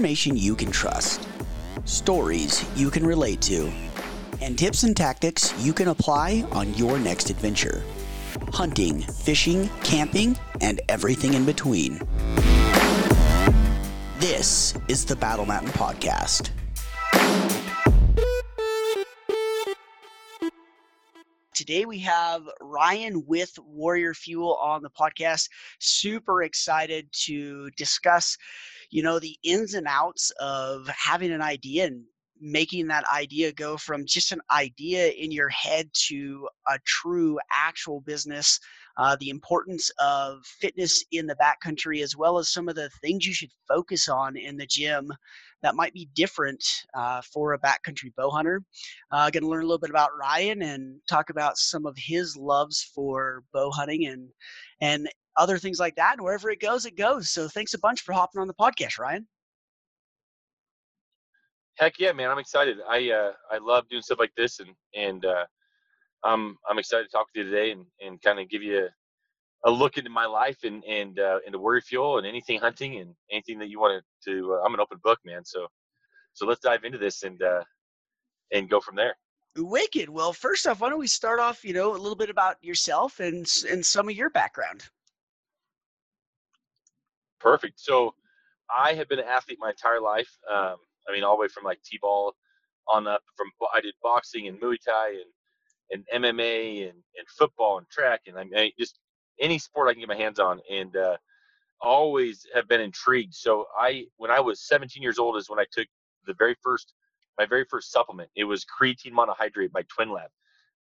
information you can trust, stories you can relate to, and tips and tactics you can apply on your next adventure hunting, fishing, camping, and everything in between. This is the Battle Mountain Podcast. Today we have Ryan with Warrior Fuel on the podcast. Super excited to discuss, you know, the ins and outs of having an idea and making that idea go from just an idea in your head to a true actual business uh, the importance of fitness in the backcountry as well as some of the things you should focus on in the gym that might be different uh, for a backcountry bow hunter. Uh, going to learn a little bit about ryan and talk about some of his loves for bow hunting and and other things like that and wherever it goes it goes so thanks a bunch for hopping on the podcast ryan heck yeah, man! I'm excited. I uh, I love doing stuff like this, and and uh, I'm I'm excited to talk with you today and, and kind of give you a, a, look into my life and and uh, into Warrior Fuel and anything hunting and anything that you want to. Uh, I'm an open book, man. So so let's dive into this and uh, and go from there. Wicked. Well, first off, why don't we start off? You know, a little bit about yourself and and some of your background. Perfect. So I have been an athlete my entire life. Um, I mean, all the way from like t-ball on up. From I did boxing and Muay Thai and and MMA and, and football and track and I mean just any sport I can get my hands on and uh, always have been intrigued. So I when I was 17 years old is when I took the very first my very first supplement. It was creatine monohydrate by Twinlab.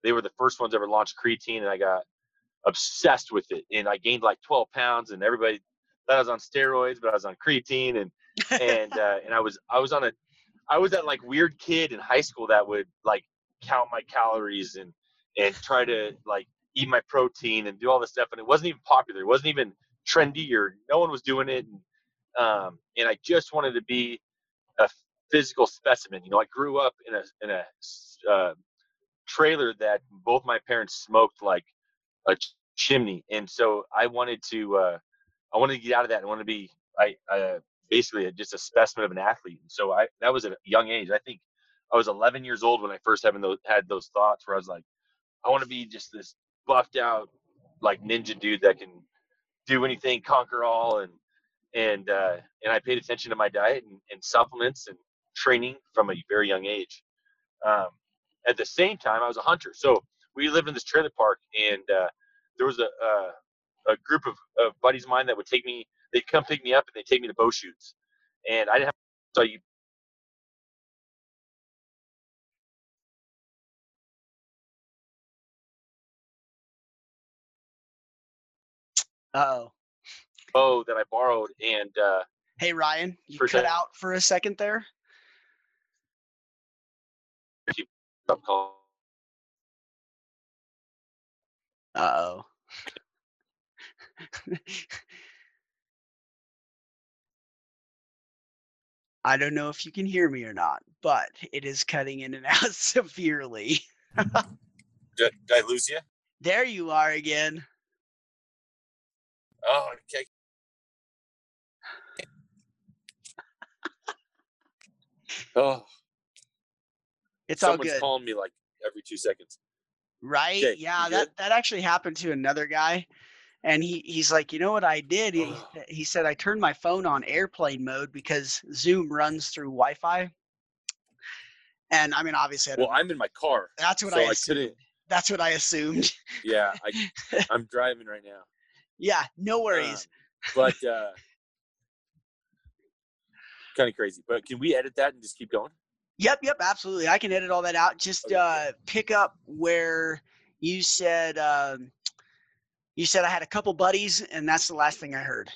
They were the first ones ever launched creatine and I got obsessed with it and I gained like 12 pounds and everybody thought I was on steroids but I was on creatine and and uh, and I was I was on a I was that like weird kid in high school that would like count my calories and and try to like eat my protein and do all this stuff and it wasn't even popular. It wasn't even trendy or no one was doing it. And, um, and I just wanted to be a physical specimen. You know, I grew up in a in a uh, trailer that both my parents smoked like a chimney, and so I wanted to uh, I wanted to get out of that. I wanted to be I, I basically just a specimen of an athlete. And so I that was at a young age. I think I was 11 years old when I first having those had those thoughts where I was like, I want to be just this buffed out like ninja dude that can do anything, conquer all, and and uh, and I paid attention to my diet and, and supplements and training from a very young age. Um, at the same time, I was a hunter, so we lived in this trailer park, and uh, there was a, a, a group of, of buddies of mine that would take me they'd come pick me up and they'd take me to bow shoots. And I didn't have so you oh. Bow that I borrowed and uh Hey Ryan, you cut out for a second there. Uh oh. I don't know if you can hear me or not, but it is cutting in and out severely. Mm-hmm. did, did I lose you? There you are again. Oh, okay. oh, it's Someone's all good. calling me like every two seconds. Right? Okay, yeah, that that actually happened to another guy and he he's like, you know what I did? He, he said I turned my phone on airplane mode because Zoom runs through Wi-Fi. And I mean, obviously, I well, I'm in my car. That's what so I, I couldn't. That's what I assumed. yeah, I, I'm driving right now. Yeah, no worries. Um, but uh, kind of crazy. But can we edit that and just keep going? Yep, yep, absolutely. I can edit all that out. Just okay. uh, pick up where you said. Um, you said I had a couple buddies, and that's the last thing I heard.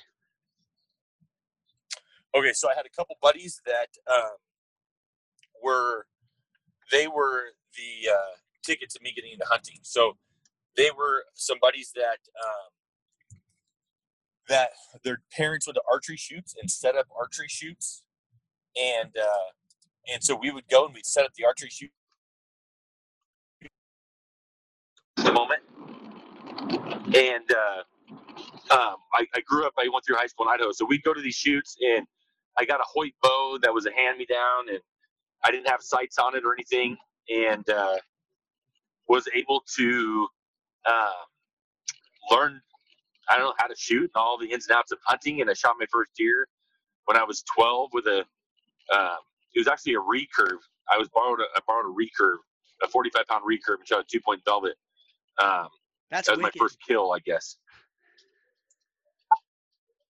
Okay, so I had a couple buddies that um, were they were the uh, ticket to me getting into hunting. So they were some buddies that um, that their parents went to archery shoots and set up archery shoots, and uh, and so we would go and we'd set up the archery shoot. The moment and uh, um, I, I, grew up. I went through high school in Idaho, so we'd go to these shoots, and I got a Hoyt bow that was a hand me down, and I didn't have sights on it or anything, and uh, was able to uh, learn. I don't know how to shoot and all the ins and outs of hunting, and I shot my first deer when I was 12 with a. Uh, it was actually a recurve. I was borrowed. A, I borrowed a recurve, a 45 pound recurve, and shot a two point velvet. Um, That's that was wicked. my first kill, I guess.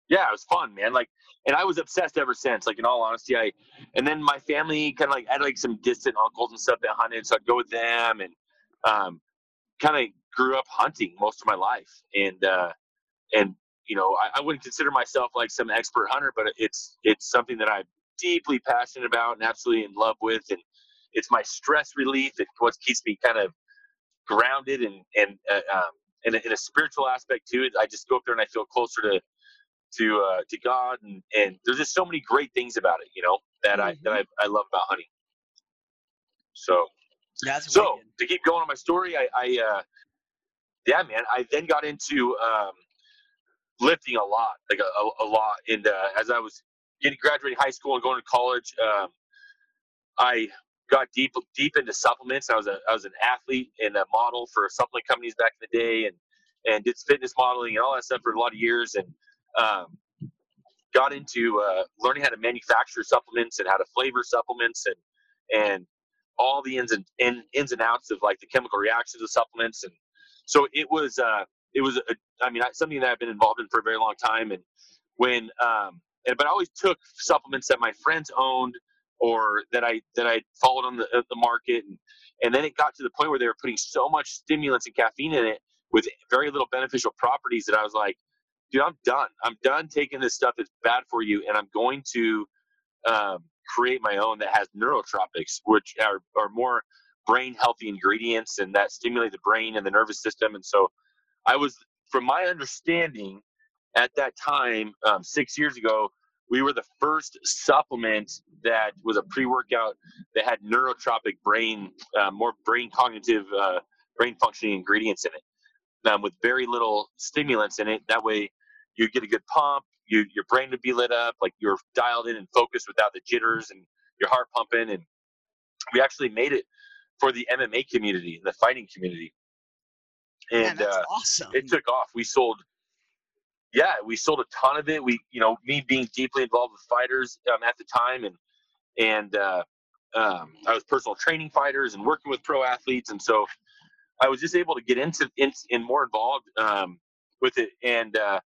Yeah, it was fun, man. Like, and I was obsessed ever since. Like, in all honesty, I, and then my family kind of like I had like some distant uncles and stuff that hunted, so I'd go with them, and um, kind of grew up hunting most of my life, and uh, and you know, I, I wouldn't consider myself like some expert hunter, but it's it's something that I'm deeply passionate about and absolutely in love with, and it's my stress relief. It's what keeps me kind of grounded and and uh, um, in, a, in a spiritual aspect to it. I just go up there and I feel closer to to uh, to God, and and there's just so many great things about it, you know, that I that I, I love about hunting. So That's so wicked. to keep going on my story, I, I uh, yeah, man, I then got into um, lifting a lot, like a, a, a lot. And uh, as I was getting graduating high school and going to college, um, I got deep deep into supplements. I was a I was an athlete and a model for supplement companies back in the day, and and did fitness modeling and all that stuff for a lot of years, and um, got into uh, learning how to manufacture supplements and how to flavor supplements and and all the ins and in, ins and outs of like the chemical reactions of supplements, and so it was uh, it was a, I mean something that I've been involved in for a very long time, and when um, and but I always took supplements that my friends owned or that I that I followed on the uh, the market, and and then it got to the point where they were putting so much stimulants and caffeine in it with very little beneficial properties that I was like, dude, I'm done. I'm done taking this stuff that's bad for you, and I'm going to um, create my own that has neurotropics, which are, are more brain healthy ingredients and that stimulate the brain and the nervous system. And so, I was, from my understanding, at that time, um, six years ago, we were the first supplement that was a pre-workout that had neurotropic brain, uh, more brain cognitive, uh, brain functioning ingredients in it, um, with very little stimulants in it. That way, you get a good pump. You, your brain would be lit up, like you're dialed in and focused without the jitters and your heart pumping. And we actually made it for the MMA community, the fighting community. And that's uh, awesome. it took off. We sold, yeah, we sold a ton of it. We, you know, me being deeply involved with fighters um, at the time, and and uh, um, I was personal training fighters and working with pro athletes, and so I was just able to get into in, in more involved um, with it. And uh,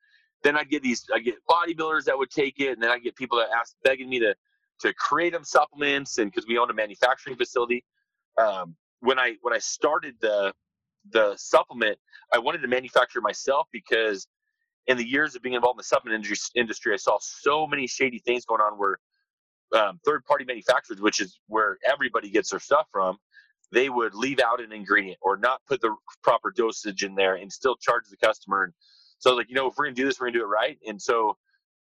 then I get these, I get bodybuilders that would take it, and then I get people that ask, begging me to to create them supplements, and because we own a manufacturing facility. Um, when I when I started the the supplement, I wanted to manufacture myself because in the years of being involved in the supplement industry, I saw so many shady things going on where um, third party manufacturers, which is where everybody gets their stuff from, they would leave out an ingredient or not put the proper dosage in there and still charge the customer. And so, like, you know, if we're going to do this, we're going to do it right. And so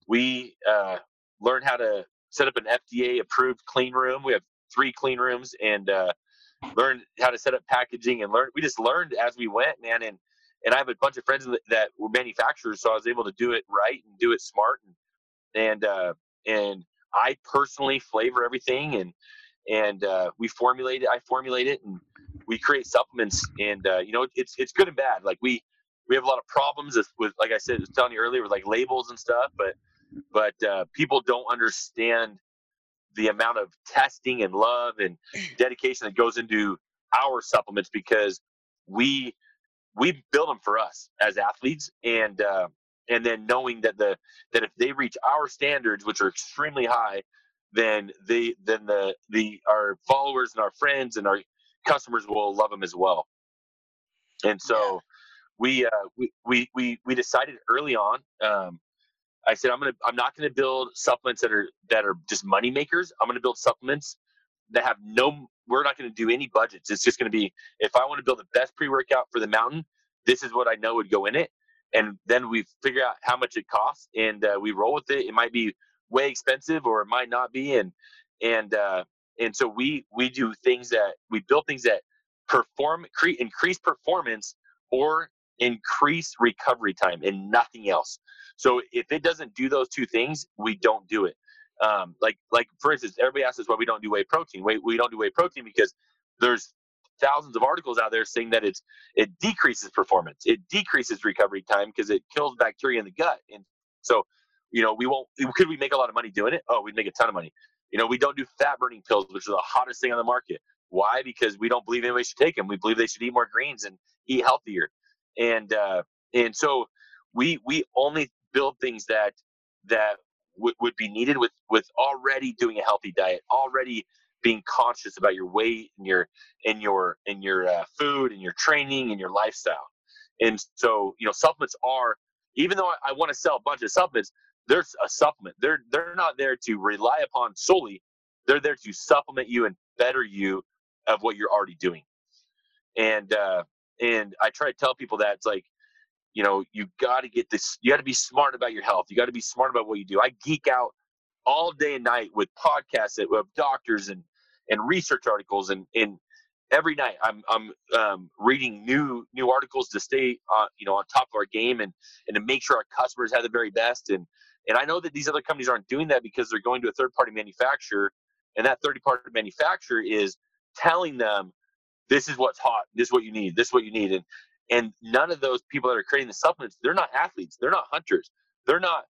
we uh, learned how to set up an FDA approved clean room. We have three clean rooms and uh, learned how to set up packaging and learn. We just learned as we went, man. And and I have a bunch of friends that were manufacturers, so I was able to do it right and do it smart. And and uh, and I personally flavor everything, and and uh, we formulate it. I formulate it, and we create supplements. And uh, you know, it's it's good and bad. Like we we have a lot of problems with, with like I said, I was telling you earlier, with like labels and stuff. But but uh, people don't understand the amount of testing and love and dedication that goes into our supplements because we we build them for us as athletes and uh, and then knowing that the that if they reach our standards which are extremely high then the then the the our followers and our friends and our customers will love them as well and so we, uh, we we we we decided early on um, I said I'm gonna I'm not gonna build supplements that are that are just money makers. I'm gonna build supplements that have no. We're not gonna do any budgets. It's just gonna be if I want to build the best pre workout for the mountain, this is what I know would go in it, and then we figure out how much it costs and uh, we roll with it. It might be way expensive or it might not be, and and uh, and so we we do things that we build things that perform cre- increase performance or increase recovery time and nothing else. So if it doesn't do those two things, we don't do it. Um, like like for instance, everybody asks us why we don't do whey protein. We we don't do whey protein because there's thousands of articles out there saying that it's it decreases performance, it decreases recovery time because it kills bacteria in the gut. And so, you know, we won't. Could we make a lot of money doing it? Oh, we'd make a ton of money. You know, we don't do fat burning pills, which are the hottest thing on the market. Why? Because we don't believe anybody should take them. We believe they should eat more greens and eat healthier. And uh, and so we we only build things that that w- would be needed with with already doing a healthy diet, already being conscious about your weight and your and your and your uh, food and your training and your lifestyle. And so you know supplements are even though I, I want to sell a bunch of supplements, there's a supplement. They're they're not there to rely upon solely. They're there to supplement you and better you of what you're already doing. And uh, and I try to tell people that it's like, you know, you got to get this. You got to be smart about your health. You got to be smart about what you do. I geek out all day and night with podcasts that with doctors and and research articles and and every night I'm I'm um, reading new new articles to stay uh, you know on top of our game and and to make sure our customers have the very best and and I know that these other companies aren't doing that because they're going to a third party manufacturer and that third party manufacturer is telling them this is what's hot this is what you need this is what you need and and none of those people that are creating the supplements they're not athletes they're not hunters they're not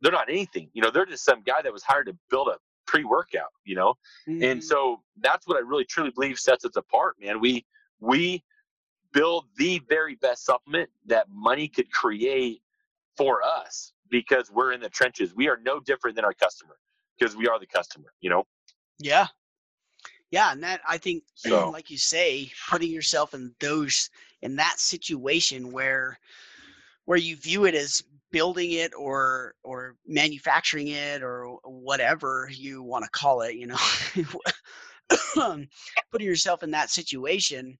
they're not anything you know they're just some guy that was hired to build a pre-workout you know mm-hmm. and so that's what i really truly believe sets us apart man we we build the very best supplement that money could create for us because we're in the trenches we are no different than our customer because we are the customer you know yeah yeah and that i think so. like you say putting yourself in those in that situation where where you view it as building it or or manufacturing it or whatever you want to call it you know? Putting yourself in that situation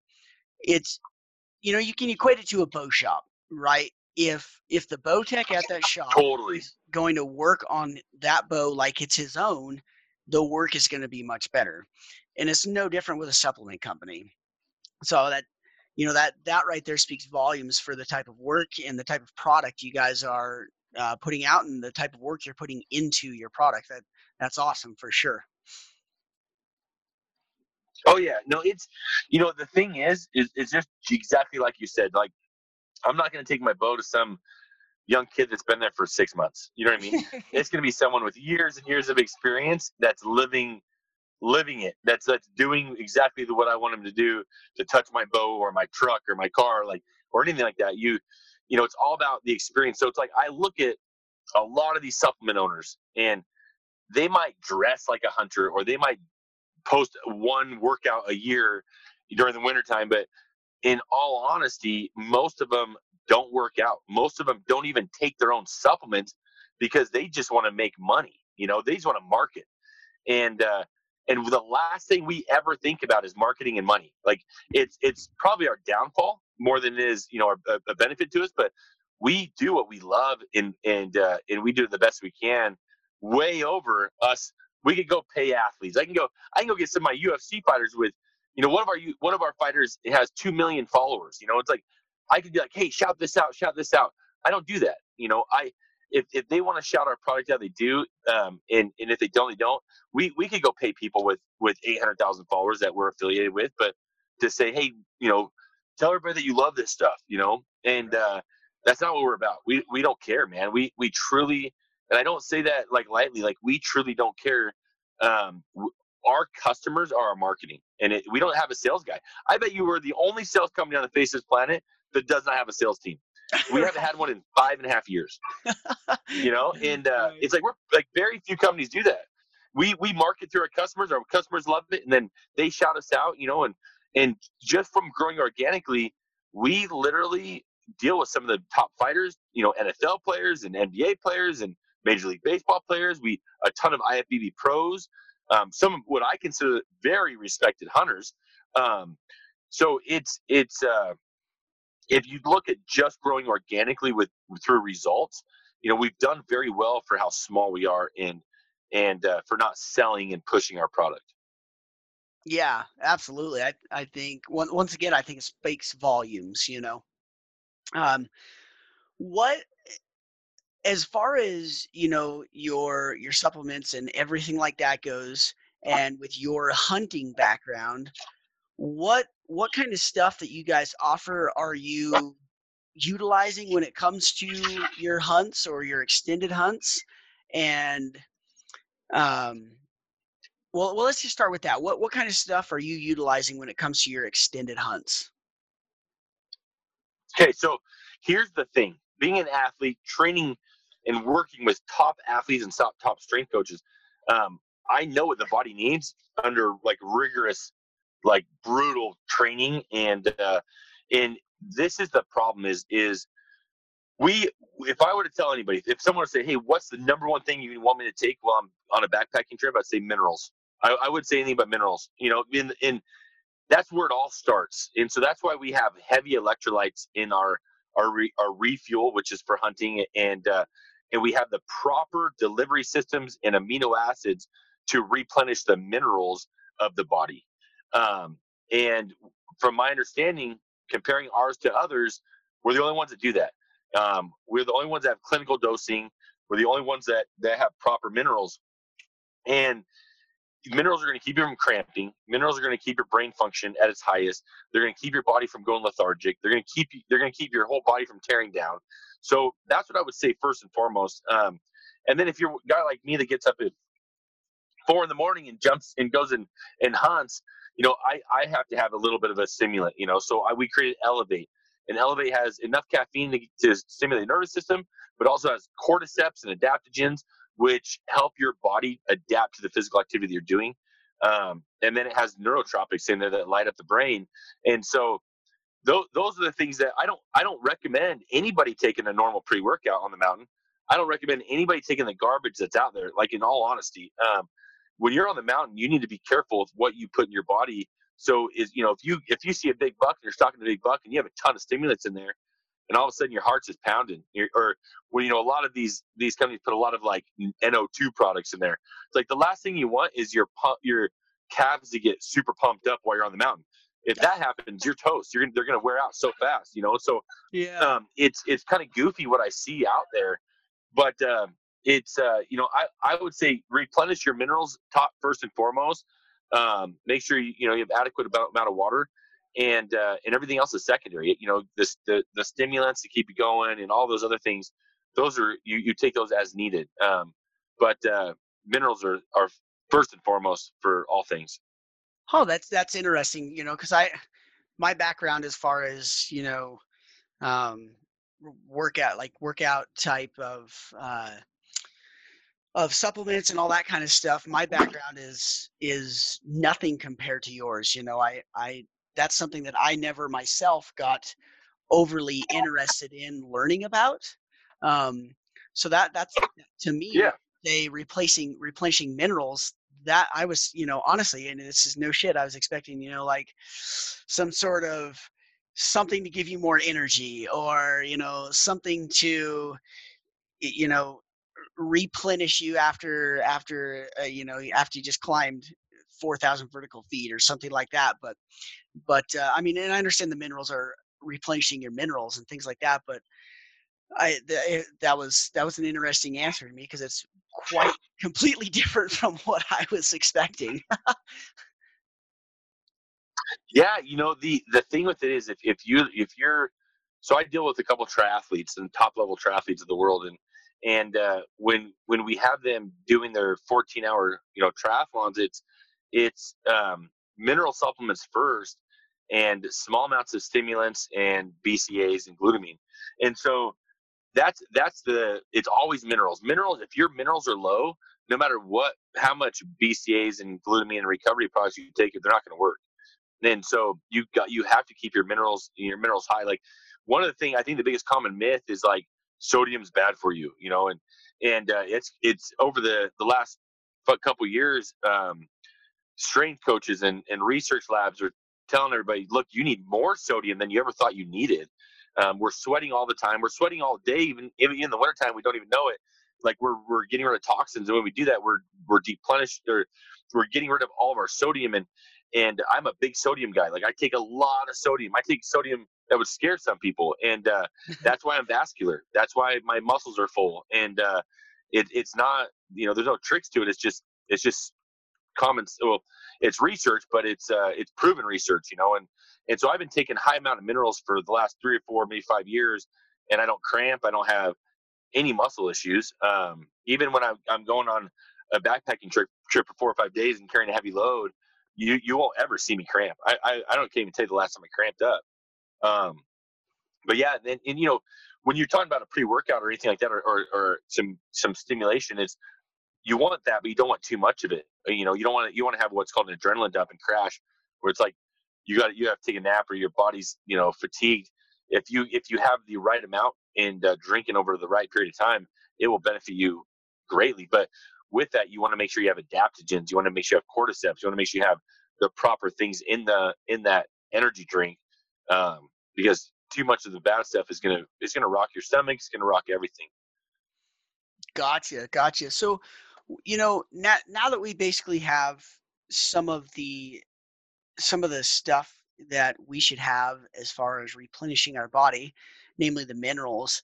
it's you know you can equate it to a bow shop right? If if the bow tech at that shop totally. is going to work on that bow like it's his own the work is going to be much better. And it's no different with a supplement company. So that you know that that right there speaks volumes for the type of work and the type of product you guys are uh, putting out and the type of work you're putting into your product that that's awesome for sure. Oh yeah no it's you know the thing is is it's just exactly like you said like i'm not going to take my bow to some young kid that's been there for six months you know what i mean? It's going to be someone with years and years of experience that's living living it. That's that's doing exactly what I want him to do to touch my bow or my truck or my car, like or anything like that. You, you know, it's all about the experience. So it's like I look at a lot of these supplement owners, and they might dress like a hunter, or they might post one workout a year during the wintertime, but in all honesty, most of them don't work out. Most of them don't even take their own supplements because they just want to make money. You know, they just want to market. And uh, and the last thing we ever think about is marketing and money. Like it's it's probably our downfall more than it is you know a, a benefit to us but we do what we love and and uh, and we do the best we can way over us. We could go pay athletes. I can go i can go get some of my ufc fighters with you know one of our one of our fighters has 2 million followers you know? It's like i could be like hey shout this out shout this out. I don't do that you know? I if, if they want to shout our product out, they do. Um, and, and if they don't, they don't. We, we could go pay people with, with 800,000 followers that we're affiliated with, but to say, hey, you know, tell everybody that you love this stuff, you know, and uh, that's not what we're about. We, we don't care, man. We, we truly, and I don't say that like lightly, like we truly don't care. Um, our customers are our marketing, and it, we don't have a sales guy. I bet you were the only sales company on the face of this planet that does not have a sales team we haven't had one in five and a half years. You know, and uh, it's like we're like very few companies do that. We we market through our customers, our customers love it, and then they shout us out. You know, and and just from growing organically, we literally deal with some of the top fighters. You know, NFL players and NBA players and Major League Baseball players. We a ton of IFBB pros. Um, some of what I consider very respected hunters. Um, so it's it's uh, if you look at just growing organically with through results, you know we've done very well for how small we are and and uh, for not selling and pushing our product. Yeah, absolutely. I I think once again I think it speaks volumes. You know, um, what as far as you know your your supplements and everything like that goes and with your hunting background what what kind of stuff that you guys offer are you utilizing when it comes to your hunts or your extended hunts? And um well, well let's just start with that. What what kind of stuff are you utilizing when it comes to your extended hunts? Okay so here's the thing. Being an athlete training and working with top athletes and top top strength coaches um, i know what the body needs under like rigorous like brutal training and uh and this is the problem is is we if i were to tell anybody if someone would say hey what's the number one thing you want me to take while i'm on a backpacking trip? I'd say minerals. I, I would say anything but minerals you know in in that's where it all starts and so that's why we have heavy electrolytes in our our, re, our refuel which is for hunting and uh, and we have the proper delivery systems and amino acids to replenish the minerals of the body um, and from my understanding comparing ours to others, we're the only ones that do that. Um, we're the only ones that have clinical dosing. We're the only ones that that have proper minerals, and minerals are going to keep you from cramping. Minerals are going to keep your brain function at its highest. They're going to keep your body from going lethargic. They're going to keep you, they're going to keep your whole body from tearing down. So that's what I would say first and foremost. Um, and then if you're a guy like me that gets up at four in the morning and jumps and goes and, and hunts, you know, I, I have to have a little bit of a stimulant, you know, so I, we created Elevate. And Elevate has enough caffeine to, to stimulate the nervous system, but also has cordyceps and adaptogens, which help your body adapt to the physical activity you're doing. Um, and then it has neurotropics in there that light up the brain. And so those, those are the things that I don't I don't recommend anybody taking a normal pre-workout on the mountain. I don't recommend anybody taking the garbage that's out there. Like in all honesty, um, when you're on the mountain, you need to be careful with what you put in your body. So is you know if you if you see a big buck and you're stalking a big buck and you have a ton of stimulants in there, and all of a sudden your heart's just pounding, or when you know a lot of these these companies put a lot of like NO2 products in there. It's like the last thing you want is your pump your calves to get super pumped up while you're on the mountain. If that happens, you're toast. You're they're gonna wear out so fast, you know. So yeah, um, it's it's kind of goofy what I see out there, but um, it's uh, you know I, I would say replenish your minerals top first and foremost um, make sure you, you know you have adequate amount, of water and uh, and everything else is secondary you know this the, the stimulants to keep you going and all those other things those are you, you take those as needed um, but uh, minerals are are first and foremost for all things. Oh that's that's interesting you know because i my background as far as you know um workout like workout type of uh of supplements and all that kind of stuff my background is is nothing compared to yours you know i i that's something that i never myself got overly interested in learning about um so that that's to me yeah. they replacing replenishing minerals that i was you know honestly and this is no shit i was expecting you know like some sort of something to give you more energy or you know something to you know replenish you after after uh, you know after you just climbed 4000 vertical feet or something like that but but uh, i mean and i understand the minerals are replenishing your minerals and things like that but i th- that was that was an interesting answer to me because it's quite completely different from what i was expecting. Yeah you know the the thing with it is if, if you if you're so i deal with a couple triathletes and top level triathletes of the world and and uh, when when we have them doing their 14 hour you know triathlons it's it's um, mineral supplements first and small amounts of stimulants and BCAAs and glutamine. And so that's that's the it's always minerals. Minerals if your minerals are low no matter what how much BCAAs and glutamine and recovery products you take they're not going to work. And so you got you have to keep your minerals your minerals high. Like one of the things i think the biggest common myth is like sodium's bad for you, you know, and and uh, it's it's over the the last couple years, um, strength coaches and and research labs are telling everybody, look, you need more sodium than you ever thought you needed. Um, we're sweating all the time. We're sweating all day, even even in the wintertime. We don't even know it. Like we're we're getting rid of toxins, and when we do that, we're we're deplenished or we're getting rid of all of our sodium and and I'm a big sodium guy. Like I take a lot of sodium. I take sodium that would scare some people, and uh, that's why I'm vascular. That's why my muscles are full, and uh, it, it's not you know there's no tricks to it. It's just it's just common. Well, it's research, but it's uh, it's proven research, you know. And and so I've been taking high amount of minerals for the last three or four, maybe five years, and I don't cramp. I don't have any muscle issues. Um, even when I'm, I'm going on a backpacking trip, trip for four or five days and carrying a heavy load, you you won't ever see me cramp. I I, I don't even tell you the last time I cramped up. Um, but yeah, and, and you know when you're talking about a pre-workout or anything like that, or, or, or some some stimulation, is you want that, but you don't want too much of it. You know, you don't want to, you want to have what's called an adrenaline dump and crash, where it's like you got you have to take a nap or your body's you know fatigued. If you if you have the right amount and uh, drinking over the right period of time, it will benefit you greatly. But with that, you want to make sure you have adaptogens. You want to make sure you have cordyceps. You want to make sure you have the proper things in the in that energy drink, um, because too much of the bad stuff is gonna is gonna rock your stomach. It's gonna rock everything. Gotcha, gotcha. So, you know, now now that we basically have some of the some of the stuff that we should have as far as replenishing our body, namely the minerals.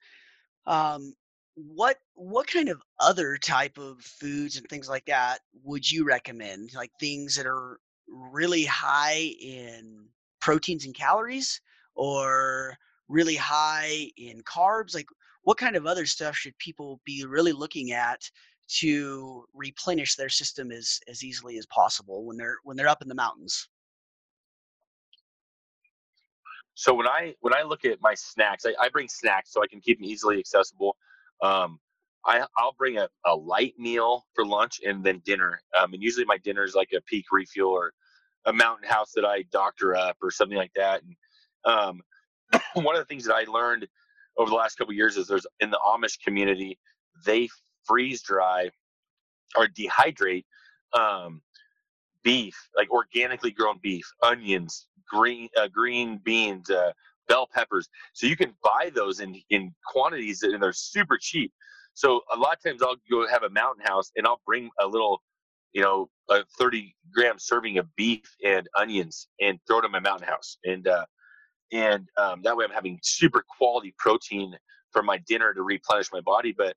Um, what what kind of other type of foods and things like that would you recommend? Like things that are really high in proteins and calories, or really high in carbs? Like what kind of other stuff should people be really looking at to replenish their system as as easily as possible when they're when they're up in the mountains? So when I when I look at my snacks, I, I bring snacks so I can keep them easily accessible. Um, I, I'll bring a, a light meal for lunch and then dinner. Um, and usually my dinner is like a peak refuel or a mountain house that I doctor up or something like that. And um, one of the things that I learned over the last couple years is there's in the Amish community they freeze dry or dehydrate um, beef, like organically grown beef, onions, green uh, green beans, uh, bell peppers. So you can buy those in in quantities and they're super cheap. So a lot of times I'll go have a mountain house and I'll bring a little, you know, a 30 gram serving of beef and onions and throw it in my mountain house. And uh, and um, that way I'm having super quality protein for my dinner to replenish my body. But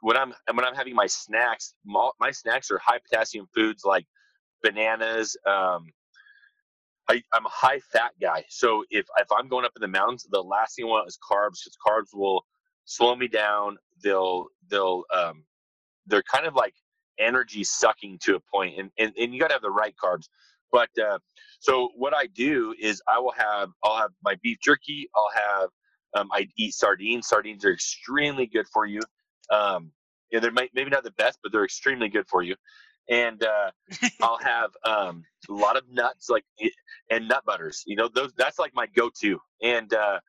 when I'm when I'm having my snacks, my snacks are high potassium foods like bananas, um, I, am a high fat guy. So if, if I'm going up in the mountains, the last thing I want is carbs because carbs will slow me down. They'll, they'll, um, they're kind of like energy sucking to a point and, and, and you got to have the right carbs. But, uh, so what I do is I will have, I'll have my beef jerky. I'll have, um, I eat sardines. Sardines are extremely good for you. Um, yeah, they're maybe not the best, but they're extremely good for you and uh, I'll have um, a lot of nuts, like and nut butters. You know, those that's like my go-to. And uh,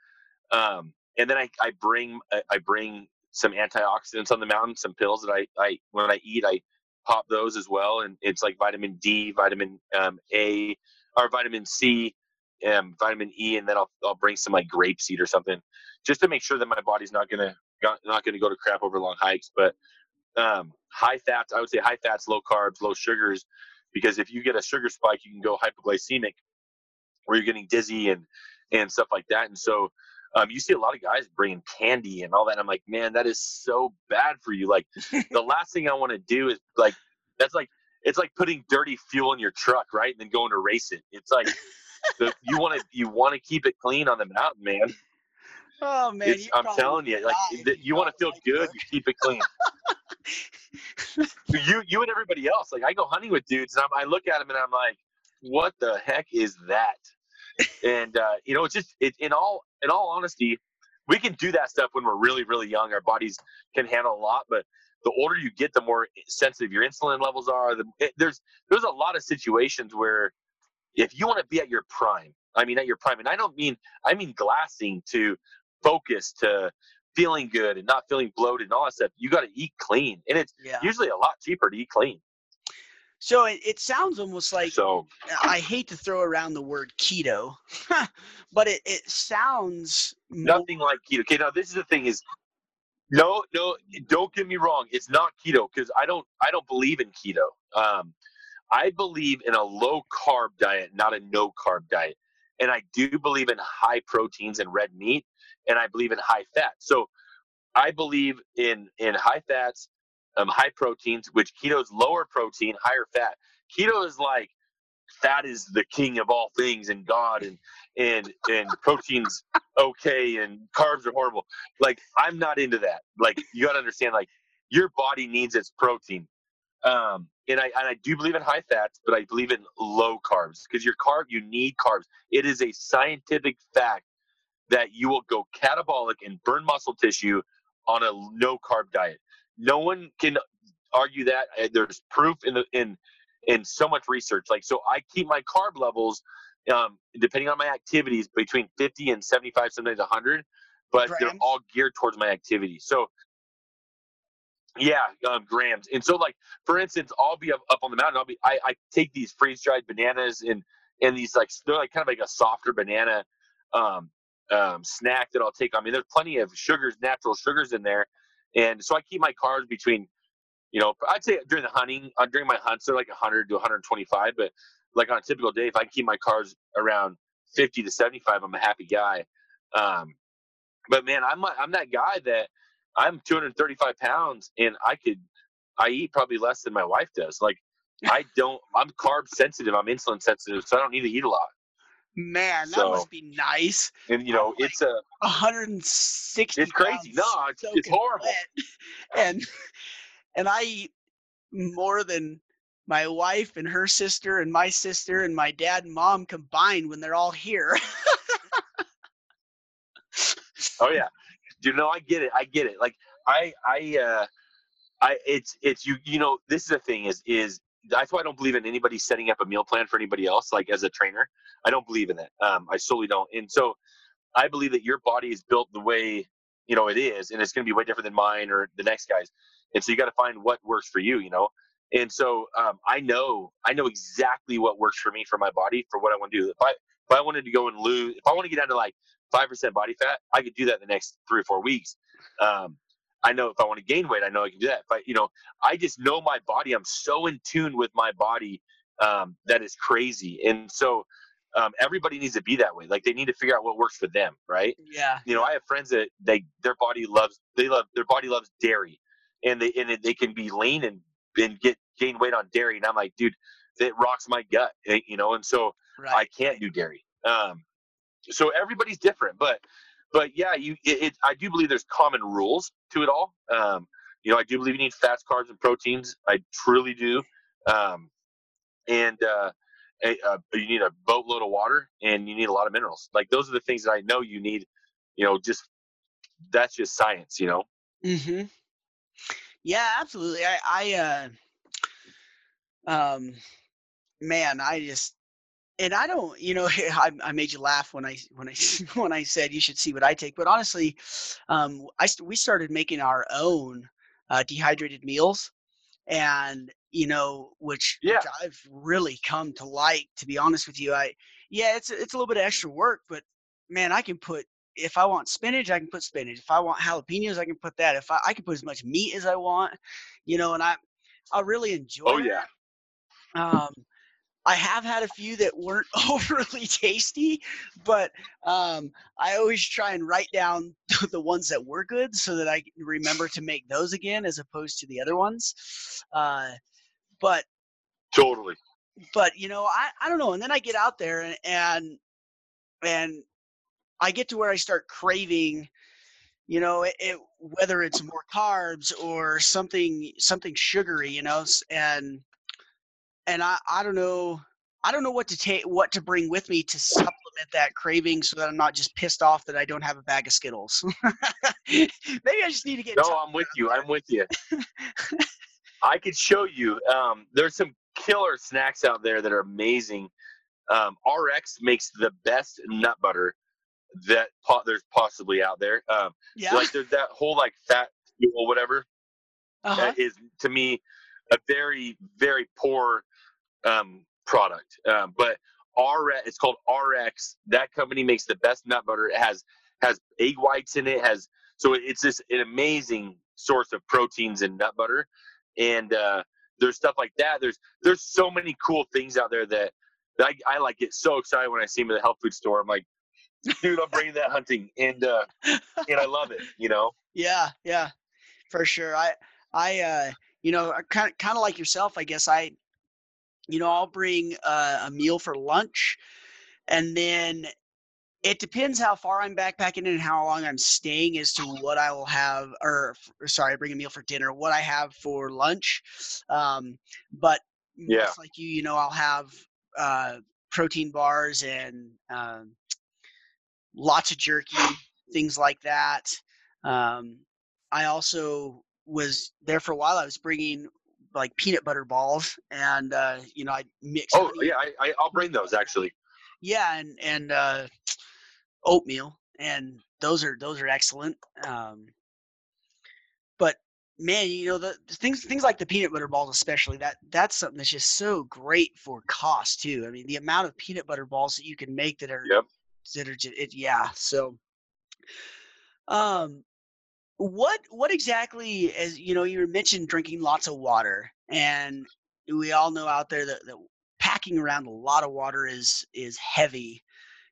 um, and then I, I bring I bring some antioxidants on the mountain, some pills that I, I when I eat I pop those as well, and it's like vitamin D, vitamin um, A, or vitamin C, um, vitamin E, and then I'll I'll bring some like grapeseed or something, just to make sure that my body's not gonna not gonna go to crap over long hikes. But um, high fats. I would say high fats, low carbs, low sugars, because if you get a sugar spike, you can go hypoglycemic, where you're getting dizzy and and stuff like that. And so um, you see a lot of guys bringing candy and all that. And I'm like, man, that is so bad for you. Like the last thing I want to do is like that's like it's like putting dirty fuel in your truck, right? And then going to race it. It's like the, you want to you want to keep it clean on the mountain, man. Oh man, I'm telling you, like you want to feel good, you keep it clean. you you and everybody else. Like I go hunting with dudes, and I'm, I look at them and I'm like, what the heck is that? and uh, you know, it's just it, in all in all honesty, we can do that stuff when we're really really young. Our bodies can handle a lot, but the older you get, the more sensitive your insulin levels are. The, it, there's there's a lot of situations where if you want to be at your prime, I mean at your prime, and I don't mean I mean glassing to focus to feeling good and not feeling bloated and all that stuff, you got to eat clean, and it's yeah. usually a lot cheaper to eat clean. So it, it sounds almost like so. I hate to throw around the word keto, but it, it sounds nothing more... like keto. Okay, now this is the thing: is no, no, don't get me wrong. It's not keto because I don't I don't believe in keto. Um, I believe in a low carb diet, not a no carb diet. And I do believe in high proteins and red meat, and I believe in high fat. So I believe in in high fats, um, high proteins, which keto is lower protein, higher fat. Keto is like fat is the king of all things and God and and and proteins okay and carbs are horrible. Like I'm not into that. Like you got to understand like your body needs its protein. Um, and I and I do believe in high fats, but I believe in low carbs because your carb you need carbs. It is a scientific fact that you will go catabolic and burn muscle tissue on a no carb diet. No one can argue that. There's proof in the in in so much research. Like so, I keep my carb levels um, depending on my activities between 50 and 75, sometimes 100, but grams. they're all geared towards my activity. So yeah, um, grams. And so, like for instance, I'll be up, up on the mountain. I'll be I, I take these freeze dried bananas and and these like they're like kind of like a softer banana um, um, snack that I'll take. I mean, there's plenty of sugars, natural sugars in there, and so I keep my carbs between, you know, I'd say during the hunting, uh, during my hunts, they're like 100 to 125. But like on a typical day, if I keep my carbs around 50 to 75, I'm a happy guy. Um, but man, I'm I'm that guy that I'm 235 pounds and I could, I eat probably less than my wife does. Like I don't, I'm carb sensitive. I'm insulin sensitive, so I don't need to eat a lot. Man, that so, must be nice. And you know, like it's a 160. It's crazy. No, it's, it's horrible. And and I eat more than my wife and her sister and my sister and my dad and mom combined when they're all here. oh yeah, you know I get it. I get it. Like I I uh I it's it's you you know this is the thing is is that's why I don't believe in anybody setting up a meal plan for anybody else. Like as a trainer, I don't believe in it. Um, I solely don't. And so I believe that your body is built the way you know it is, and it's going to be way different than mine or the next guy's. And so you got to find what works for you. You know. And so um, I know I know exactly what works for me for my body for what I want to do. If I if I wanted to go and lose, if I want to get down to like five percent body fat, I could do that in the next three or four weeks. Um, I know if I want to gain weight, I know I can do that. But you know, I just know my body. I'm so in tune with my body um, that is crazy. And so um, everybody needs to be that way. Like they need to figure out what works for them, right? Yeah. You know, I have friends that they their body loves they love their body loves dairy, and they and they can be lean and and get gain weight on dairy. And I'm like, dude, it rocks my gut, eh, you know. And so right. I can't do dairy. Um, so everybody's different, but but yeah, you it, it, I do believe there's common rules to it all. Um, you know, I do believe you need fats, carbs, and proteins. I truly do. Um, and uh, a, uh, you need a boatload of water, and you need a lot of minerals. Like those are the things that I know you need. You know, just that's just science. You know. Hmm. Yeah, absolutely. I, I, uh, um, man, I just and I don't, you know, I, I, made you laugh when I when I when I said you should see what I take. But honestly, um, I we started making our own uh, dehydrated meals, and you know, which, yeah. which I've really come to like. To be honest with you, I yeah, it's it's a little bit of extra work, but man, I can put if I want spinach, I can put spinach. If I want jalapenos, I can put that. If I, I can put as much meat as I want, you know, and I I really enjoy. Oh yeah. Um, I have had a few that weren't overly tasty, but um, I always try and write down the ones that were good so that I remember to make those again as opposed to the other ones. Uh, but totally. But you know, I, I don't know. And then I get out there and and and I get to where I start craving you know it, it, whether it's more carbs or something something sugary you know and and I, I don't know I don't know what to take what to bring with me to supplement that craving so that I'm not just pissed off that I don't have a bag of Skittles. Maybe I just need to get No, I'm with you. I'm with you. I could show you. Um, there's some killer snacks out there that are amazing. Um, RX makes the best nut butter that po- there's possibly out there. Um, yeah. Like there's that whole like fat or whatever uh-huh. that is to me a very very poor um, product. Um, but RX, it's called RX. That company makes the best nut butter. It has has egg whites in it. Has so it's just an amazing source of proteins in nut butter. And uh, there's stuff like that. There's there's so many cool things out there that, that I, I like get so excited when I see them at the health food store. I'm like, dude, I'm bringing that hunting, and uh, and I love it. You know. Yeah, yeah, for sure. I I uh, you know kind of kind of like yourself, I guess. I you know I'll bring uh, a meal for lunch, and then it depends how far I'm backpacking and how long I'm staying as to what I will have, or, or sorry, bring a meal for dinner, what I have for lunch. Um, but yeah. like you, you know, I'll have uh, protein bars and um, lots of jerky, things like that. Um, I also was there for a while. I was bringing like peanut butter balls, and uh, you know, I mix. Oh yeah, I, I will bring those actually. Yeah, and and uh, oatmeal, and those are those are excellent. Um, but man, you know the, the, things things like the peanut butter balls, especially that that's something that's just so great for cost too. I mean, the amount of peanut butter balls that you can make that are yep. that are just, it, yeah. So, um, what what exactly as you know you mentioned drinking lots of water, and we all know out there that, that packing around a lot of water is is heavy.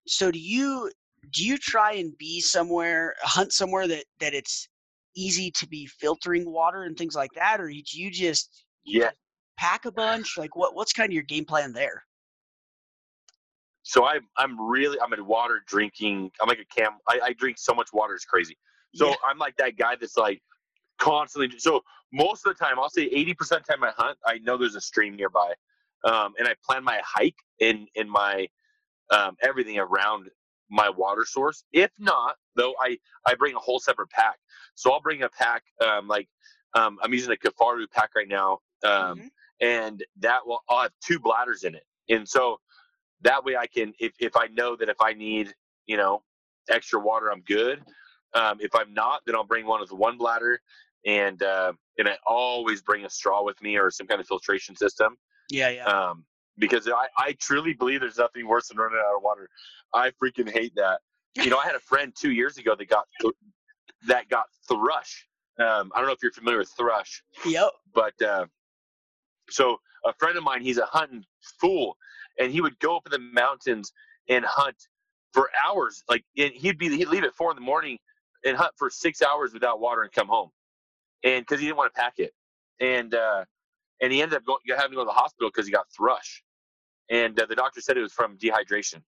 So do you do you try and be somewhere hunt somewhere that that it's easy to be filtering water and things like that or do you just yeah. pack a bunch? Like what what's kind of your game plan there? So i'm i'm really i'm a water drinking i'm like a cam i, I drink so much water it's crazy so yeah. i'm like that guy that's like constantly so most of the time i'll say 80% of the time i hunt i know there's a stream nearby um, and i plan my hike in in my um, everything around my water source. If not, though, I I bring a whole separate pack. So I'll bring a pack um, like um, I'm using a Kifaru pack right now, um, mm-hmm. and that will I'll have two bladders in it, and so that way I can if if I know that if I need you know extra water, I'm good. Um, if I'm not, then I'll bring one with one bladder, and uh, and I always bring a straw with me or some kind of filtration system. Yeah, yeah. Um, because I, I truly believe there's nothing worse than running out of water. I freaking hate that. You know, I had a friend two years ago that got that got thrush. Um, I don't know if you're familiar with thrush. Yep. But uh, so a friend of mine, he's a hunting fool, and he would go up in the mountains and hunt for hours. Like he'd be he'd leave at four in the morning and hunt for six hours without water and come home, and because he didn't want to pack it, and uh, and he ended up going having to go to the hospital because he got thrush and uh, the doctor said it was from dehydration.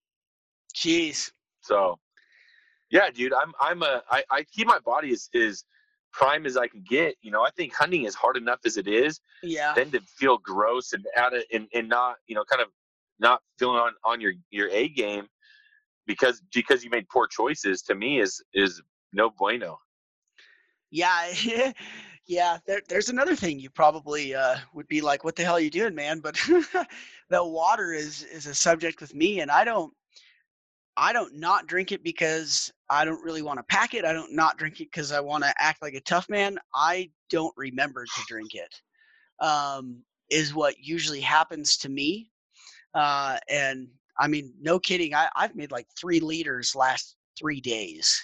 Jeez. So, yeah, dude, I'm I'm a I, I keep my body as is prime as I can get. You know, I think hunting is hard enough as it is. Yeah. Then to feel gross and out of and, and not you know kind of not feeling on on your your A game because because you made poor choices to me is is no bueno. Yeah, Yeah, there, there's another thing you probably uh, would be like, "What the hell are you doing, man?" But the water is is a subject with me, and I don't I don't not drink it because I don't really want to pack it. I don't not drink it because I want to act like a tough man. I don't remember to drink it. Um, is what usually happens to me. Uh, and I mean, no kidding. I, I've made like three liters last three days,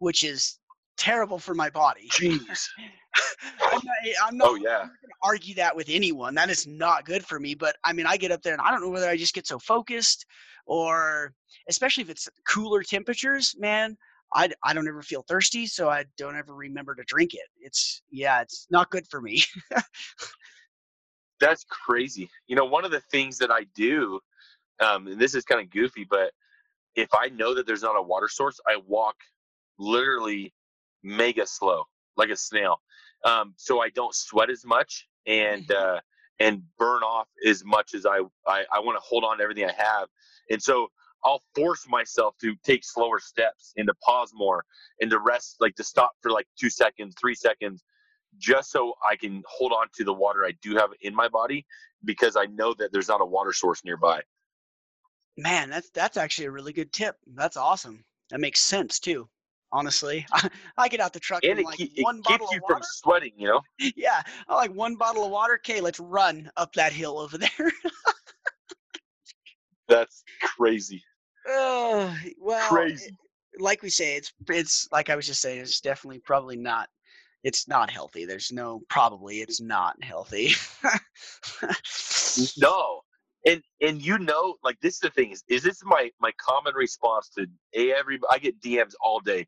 which is terrible for my body. Jeez. I'm not, I'm not, oh yeah. I'm not gonna argue that with anyone. That is not good for me. But I mean, I get up there and I don't know whether I just get so focused or, especially if it's cooler temperatures, man. I, I don't ever feel thirsty, so I don't ever remember to drink it. It's yeah, it's not good for me. That's crazy. You know, one of the things that I do, um, and this is kind of goofy, but if I know that there's not a water source, I walk literally mega slow, like a snail um, so I don't sweat as much and mm-hmm. uh, and burn off as much as I I, I want to hold on to everything I have, and so I'll force myself to take slower steps and to pause more and to rest, like to stop for like two seconds, three seconds, just so I can hold on to the water I do have in my body because I know that there's not a water source nearby. Man, that's that's actually a really good tip. That's awesome. That makes sense too honestly. I, get out the truck and, and it, like keep, one it bottle keeps you of water. from sweating, you know? Yeah, I like one bottle of water. Okay, let's run up that hill over there. That's crazy. Oh, well, crazy. It, like we say, it's it's like I was just saying, it's definitely probably not it's not healthy. There's no probably it's not healthy. no. And and you know, like this is the thing is is this my my common response to a every I get DMs all day.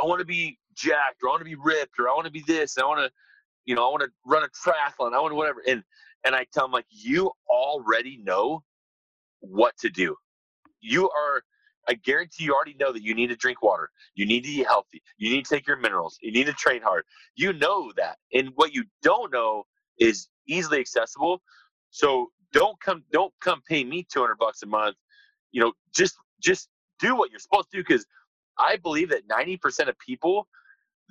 I want to be jacked or I want to be ripped or I want to be this. I want to, you know, I want to run a triathlon. I want to whatever. And and I tell them like you already know what to do. You are I guarantee you already know that you need to drink water. You need to eat healthy. You need to take your minerals. You need to train hard. You know that. And what you don't know is easily accessible. So don't come don't come pay me 200 bucks a month. You know, just just do what you're supposed to do because I believe that 90% of people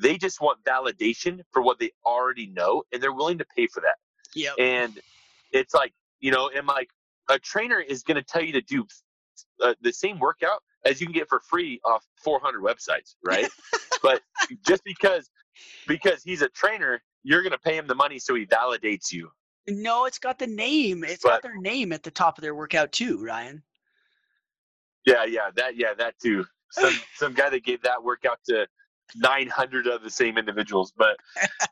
they just want validation for what they already know and they're willing to pay for that. Yeah. And it's like, you know, and like a trainer is going to tell you to do uh, the same workout as you can get for free off 400 websites, right? but just because because he's a trainer, you're going to pay him the money so he validates you. No, it's got the name. It's but, got their name at the top of their workout too, Ryan. Yeah, yeah, that yeah, that too. Some some guy that gave that workout to 900 of the same individuals, but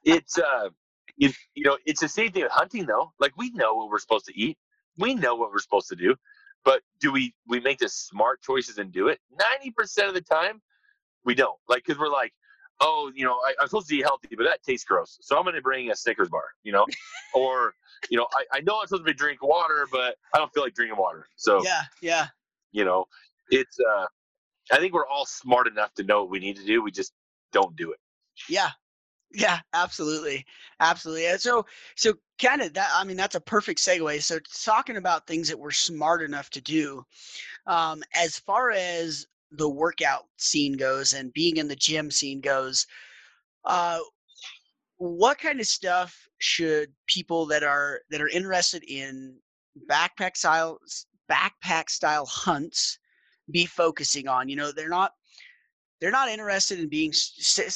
it's uh you, you know, it's the same thing with hunting though. Like we know what we're supposed to eat. We know what we're supposed to do. But do we we make the smart choices and do it? Ninety percent of the time, we don't. Like because we're like, oh, you know, I, am supposed to eat healthy, but that tastes gross, so I'm going to bring a Snickers bar, you know, or you know, I, I know I'm supposed to be drinking water, but I don't feel like drinking water. So yeah, yeah, you know, it's. uh I think we're all smart enough to know what we need to do. We just don't do it. Yeah, yeah, absolutely, absolutely. And so, so kind of that. I mean, that's a perfect segue. So, talking about things that we're smart enough to do, um, as far as the workout scene goes and being in the gym scene goes, uh, what kind of stuff should people that are that are interested in backpack style backpack style hunts be focusing on? You know, they're not they're not interested in being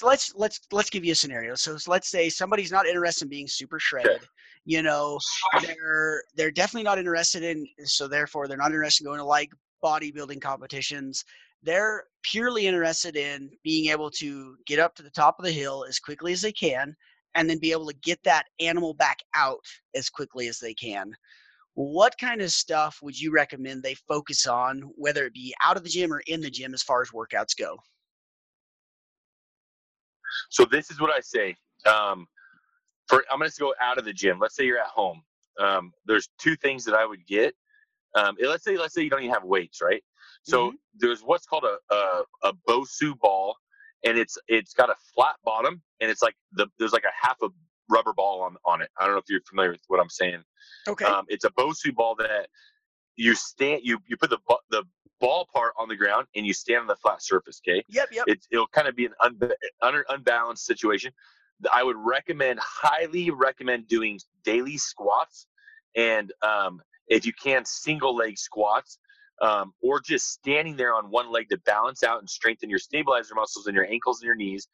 let's let's let's give you a scenario. So let's say somebody's not interested in being super shredded you know they're they're definitely not interested in so therefore they're not interested in going to like bodybuilding competitions they're purely interested in being able to get up to the top of the hill as quickly as they can and then be able to get that animal back out as quickly as they can what kind of stuff would you recommend they focus on whether it be out of the gym or in the gym as far as workouts go so this is what I say. Um, for I'm going to go out of the gym. Let's say you're at home. Um, there's two things that I would get. Um, let's say let's say you don't even have weights, right? So mm-hmm. there's what's called a, a a Bosu ball, and it's it's got a flat bottom, and it's like the there's like a half a rubber ball on on it. I don't know if you're familiar with what I'm saying. Okay. Um, it's a Bosu ball that you stand you you put the the ball part on the ground and you stand on the flat surface. Okay. Yep. Yep. It, it'll kind of be an un, un, unbalanced situation. I would recommend, highly recommend doing daily squats, and um, if you can, single leg squats, um, or just standing there on one leg to balance out and strengthen your stabilizer muscles and your ankles and your knees.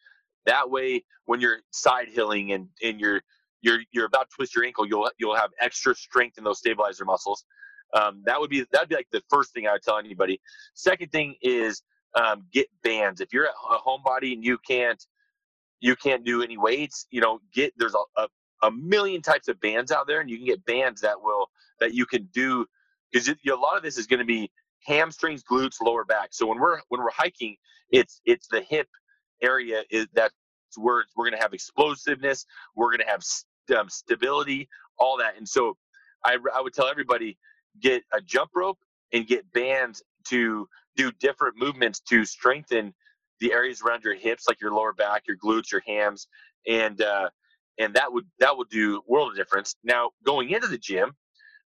That way, when you're side hilling and and you're you're you're about to twist your ankle, you'll you'll have extra strength in those stabilizer muscles. Um, that would be that'd be like the first thing I would tell anybody. Second thing is um, get bands. If you're a homebody and you can't you can't do any weights, you know, get there's a, a, a million types of bands out there, and you can get bands that will that you can do because a lot of this is going to be hamstrings, glutes, lower back. So when we're when we're hiking, it's it's the hip area is that's where we're going to have explosiveness, we're going to have um, stability, all that. And so I I would tell everybody get a jump rope and get bands to do different movements to strengthen the areas around your hips, like your lower back, your glutes, your hams, and uh, and that would that would do world of difference. Now going into the gym,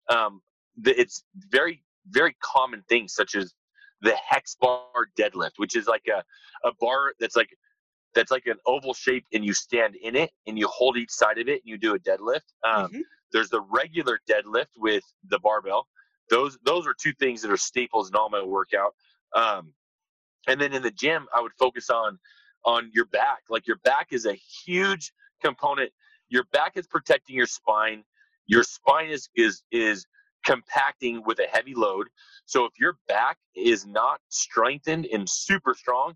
um, the, it's very very common things such as the hex bar deadlift, which is like a a bar that's like that's like an oval shape, and you stand in it and you hold each side of it and you do a deadlift. Um, mm-hmm. There's the regular deadlift with the barbell. Those those are two things that are staples in all my workout. Um, and then in the gym, I would focus on on your back. Like your back is a huge component. Your back is protecting your spine. Your spine is is is compacting with a heavy load. So if your back is not strengthened and super strong,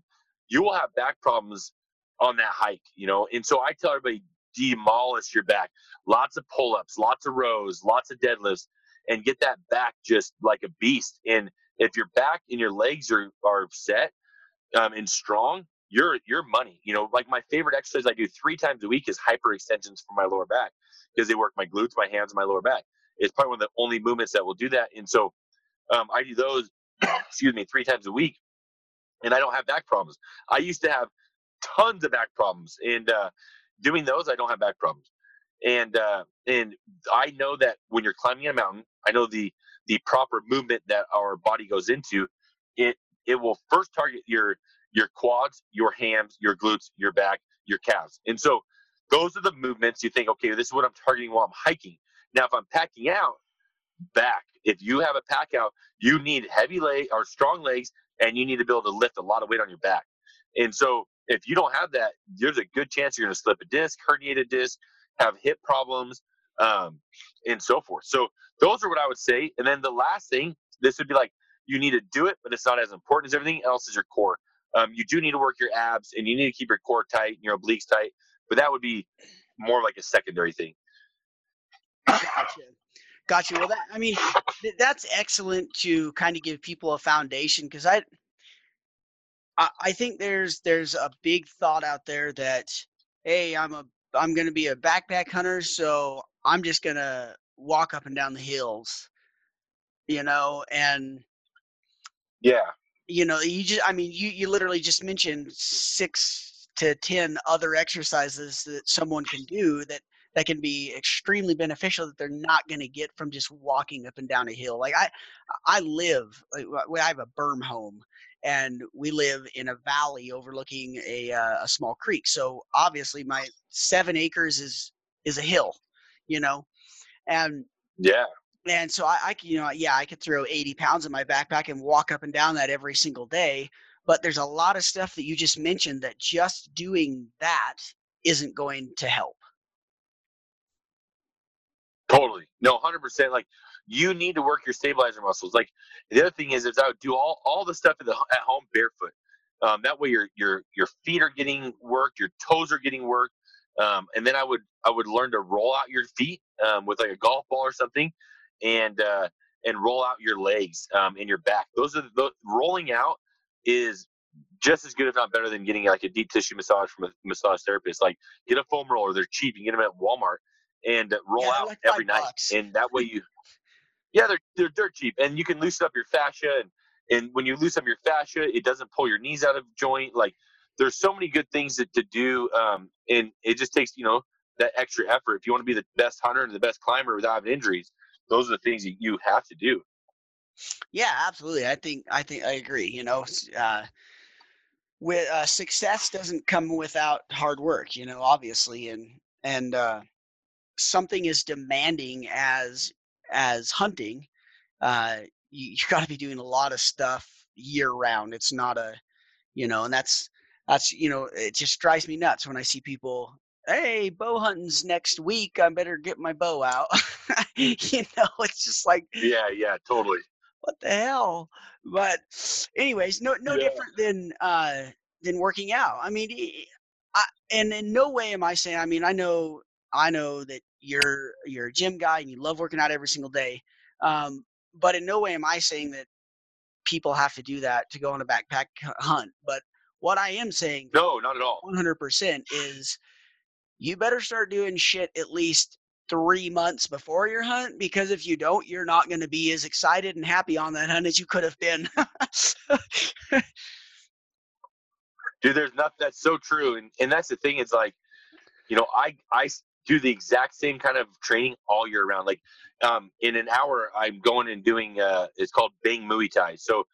you will have back problems on that hike, you know. And so I tell everybody demolish your back. Lots of pull-ups, lots of rows, lots of deadlifts, and get that back just like a beast. And if your back and your legs are are set um, and strong, you're you're money. You know, like my favorite exercise I do three times a week is hyper extensions for my lower back because they work my glutes, my hands, and my lower back. It's probably one of the only movements that will do that. And so um, I do those, excuse me, three times a week, and I don't have back problems. I used to have tons of back problems, and uh, doing those, I don't have back problems. And uh, and I know that when you're climbing a mountain, I know the the proper movement that our body goes into. It it will first target your your quads, your hams, your glutes, your back, your calves. And so those are the movements you think, okay, this is what I'm targeting while I'm hiking. Now, if I'm packing out, back. If you have a pack out, you need heavy leg or strong legs, and you need to be able to lift a lot of weight on your back. And so, if you don't have that, there's a good chance you're going to slip a disc, herniated disc, have hip problems, um, and so forth. So those are what I would say. And then the last thing, this would be like you need to do it, but it's not as important as everything else is your core. Um, you do need to work your abs and you need to keep your core tight and your obliques tight, but that would be more like a secondary thing. Gotcha. Gotcha. Well, that I mean, th- that's excellent to kind of give people a foundation because I, I, I think there's there's a big thought out there that, hey, I'm a I'm going to be a backpack hunter, so I'm just going to walk up and down the hills, you know, and yeah, you know, you just I mean, you you literally just mentioned six to ten other exercises that someone can do that that can be extremely beneficial that they're not going to get from just walking up and down a hill. Like I, I live, like, I have a berm home and we live in a valley overlooking a, uh, a small creek. So obviously my seven acres is, is a hill, you know, and yeah. And so I, I you know, yeah, I could throw 80 pounds in my backpack and walk up and down that every single day. But there's a lot of stuff that you just mentioned that just doing that isn't going to help. Totally. No, hundred percent. Like you need to work your stabilizer muscles. Like the other thing is, is I would do all all the stuff at, the, at home barefoot. Um, that way your your your feet are getting worked, your toes are getting worked, um, and then I would I would learn to roll out your feet um, with like a golf ball or something, and uh, and roll out your legs um, and your back. Those are the rolling out is just as good, if not better, than getting like a deep tissue massage from a massage therapist. Like get a foam roller; they're cheap. You get them at Walmart and roll yeah, out like every night. Bucks. And that way you, yeah, they're, they're dirt cheap. And you can loosen up your fascia. And, and when you loosen up your fascia, it doesn't pull your knees out of joint. Like there's so many good things to, to do. Um, and it just takes, you know, that extra effort. If you want to be the best hunter and the best climber without having injuries, those are the things that you have to do. Yeah, absolutely. I think, I think I agree. You know, uh, with uh, success doesn't come without hard work, you know, obviously. And, and, uh, something as demanding as as hunting, uh, you, you got to be doing a lot of stuff year round. It's not a, you know, and that's that's you know, it just drives me nuts when I see people. Hey, bow hunting's next week. I better get my bow out. you know, it's just like yeah, yeah, totally. What the hell? But, anyways, no, no yeah. different than uh than working out. I mean, I, and in no way am I saying. I mean, I know I know that you're you're a gym guy and you love working out every single day. Um, but in no way am I saying that people have to do that to go on a backpack hunt. But what I am saying, no, not at all, 100% is you better start doing shit at least three months before your hunt because if you don't, you're not going to be as excited and happy on that hunt as you could have been. Dude, there's nothing that's so true, and and that's the thing. Is like, you know, I I do the exact same kind of training all year round. Like um, in an hour, I'm going and doing. Uh, it's called Bang Muay Thai. So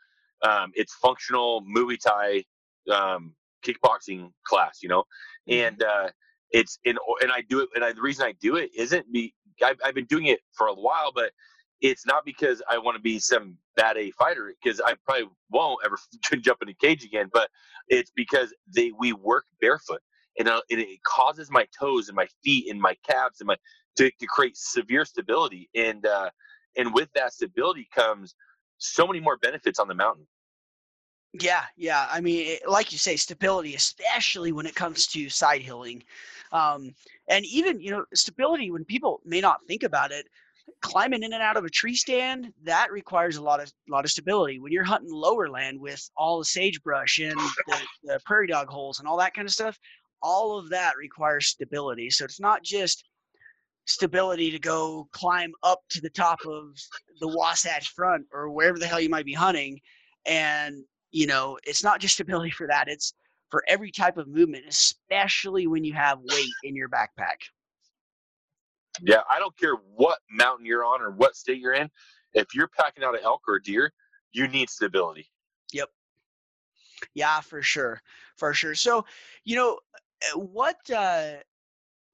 um, it's functional Muay Thai um, kickboxing class. You know, mm-hmm. and uh, it's in and I do it. And I, the reason I do it isn't be I've, I've been doing it for a while, but it's not because I want to be some bad A fighter because I probably won't ever jump in a cage again. But it's because they we work barefoot and, it causes my toes and my feet and my calves and my to, to create severe stability and uh, and with that stability comes so many more benefits on the mountain Yeah, yeah. I mean, it, like you say, stability, especially when it comes to side hilling, um, and even you know stability when people may not think about it. Climbing in and out of a tree stand that requires a lot of lot of stability. When you're hunting lower land with all the sagebrush and the, the prairie dog holes and all that kind of stuff, all of that requires stability. So it's not just stability to go climb up to the top of the Wasatch Front or wherever the hell you might be hunting and you know, it's not just ability for that, it's for every type of movement, especially when you have weight in your backpack. Yeah, I don't care what mountain you're on or what state you're in. If you're packing out an elk or a deer, you need stability. Yep. Yeah, for sure. For sure. So, you know, what uh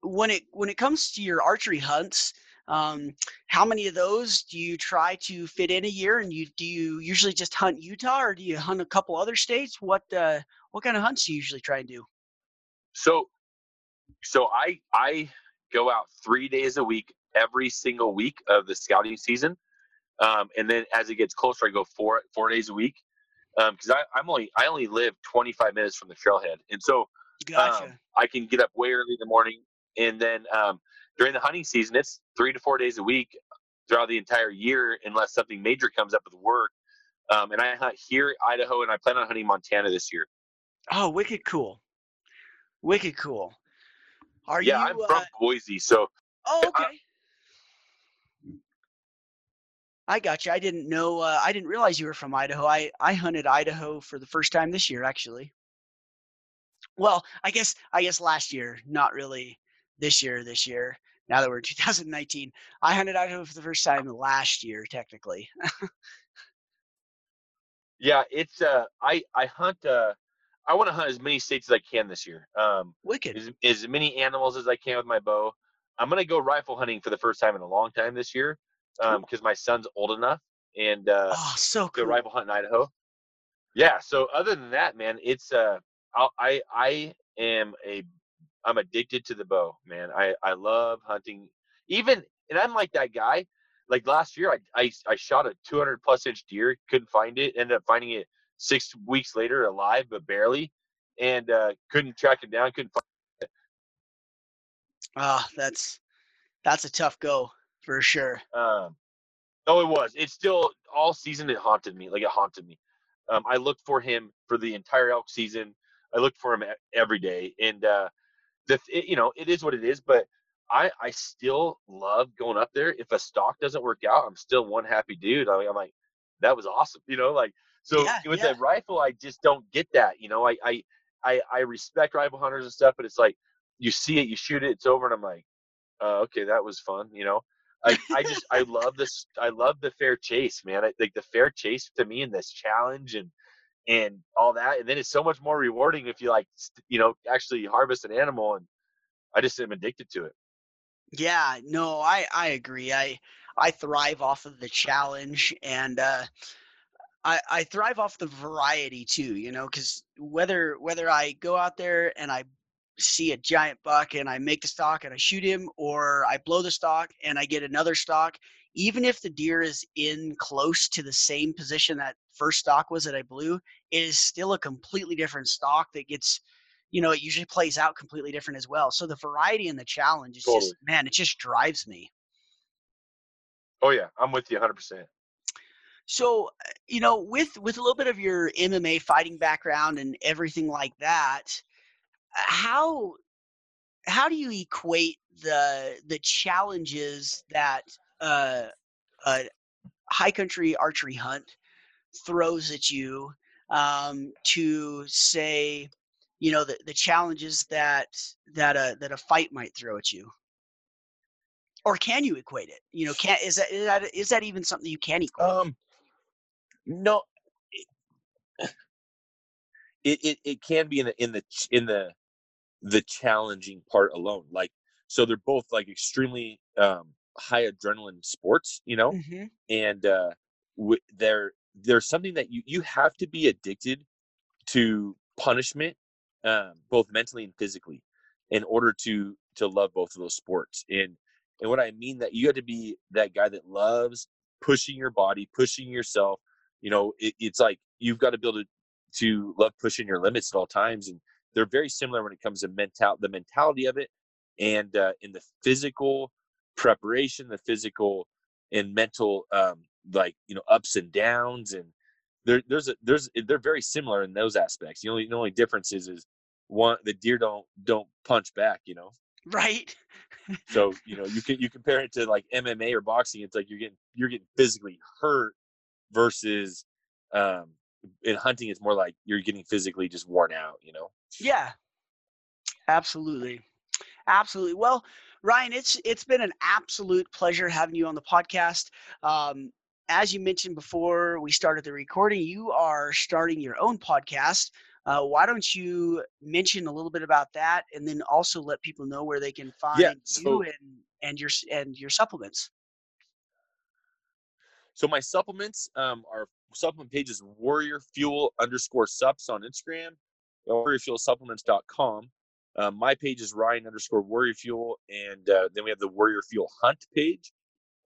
when it when it comes to your archery hunts, um, how many of those do you try to fit in a year? And you do you usually just hunt Utah, or do you hunt a couple other states? What uh, what kind of hunts do you usually try and do? So, so I I go out three days a week every single week of the scouting season, um, and then as it gets closer, I go four four days a week because um, I'm only I only live 25 minutes from the trailhead, and so gotcha. um, I can get up way early in the morning, and then um, during the hunting season, it's three to four days a week throughout the entire year, unless something major comes up with work. Um, and I hunt here, Idaho, and I plan on hunting Montana this year. Oh, wicked cool! Wicked cool. Are yeah, you? Yeah, I'm from uh, Boise, so. Oh, okay. I, I got you. I didn't know. Uh, I didn't realize you were from Idaho. I I hunted Idaho for the first time this year, actually. Well, I guess I guess last year, not really this year. This year, now that we're in 2019. I hunted Idaho for the first time last year, technically. yeah, it's uh, I I hunt uh, I want to hunt as many states as I can this year. Um, Wicked. As, as many animals as I can with my bow. I'm gonna go rifle hunting for the first time in a long time this year, um, because cool. my son's old enough and uh, oh, so cool. go rifle hunt in Idaho. Yeah. So other than that, man, it's uh, I I am a I'm addicted to the bow, man. I I love hunting. Even and I'm like that guy. Like last year, I I, I shot a 200 plus inch deer, couldn't find it. Ended up finding it six weeks later, alive but barely, and uh, couldn't track it down. Couldn't find it. Ah, that's that's a tough go for sure. Um, oh, it was. It's still all season. It haunted me. Like it haunted me. Um, I looked for him for the entire elk season. I looked for him every day, and uh, the it, you know it is what it is but i i still love going up there if a stock doesn't work out i'm still one happy dude I, am like that was awesome you know like so yeah, with yeah. rifle i just don't get that you know I, I i i respect rifle hunters and stuff but it's like you see it you shoot it it's over and i'm like uh, okay that was fun you know I, I just I love this I love the fair chase, man. I, like the fair chase to me and this challenge and and all that. And then it's so much more rewarding if you like, you know, actually harvest an animal. And I just am addicted to it. Yeah, no, I I agree. I I thrive off of the challenge and uh I, I thrive off the variety too, you know, because whether whether I go out there and I see a giant buck and I make the stock and I shoot him, or I blow the stock and I get another stock, even if the deer is in close to the same position that first stock was that I blew, it is still a completely different stock that gets, you know, it usually plays out completely different as well. So the variety and the challenge is totally. just, man, it just drives me. Oh yeah, I'm with you 100%. So, uh, you know, with with a little bit of your MMA fighting background and everything like that, uh, how how do you equate the the challenges that uh, a high country archery hunt throws at you um, to say, you know, the, the challenges that that a that a fight might throw at you? Or can you equate it? You know, can is that is that is that even something you can equate? Um, no, it, it it can be in the in the in the the challenging part alone. Like, so they're both like extremely um high adrenaline sports, you know, mm-hmm. and uh, w- there there's something that you you have to be addicted to punishment, um, both mentally and physically, in order to to love both of those sports. And and what I mean that you have to be that guy that loves pushing your body, pushing yourself. You know, it, it's like you've got to be able to to love pushing your limits at all times, and they're very similar when it comes to mental the mentality of it, and uh, in the physical preparation, the physical and mental um, like you know ups and downs, and there, there's a, there's they're very similar in those aspects. The only the only difference is is one the deer don't don't punch back, you know. Right. so you know you can you compare it to like MMA or boxing. It's like you're getting you're getting physically hurt versus um in hunting it's more like you're getting physically just worn out you know yeah absolutely absolutely well ryan it's it's been an absolute pleasure having you on the podcast. Um as you mentioned before we started the recording you are starting your own podcast. Uh, why don't you mention a little bit about that and then also let people know where they can find yeah, so, you and and your and your supplements? So my supplements um, are supplement page is warrior fuel underscore sups on Instagram, warriorfuelsupplements.com. Uh, my page is Ryan underscore warrior fuel. And uh, then we have the warrior fuel hunt page,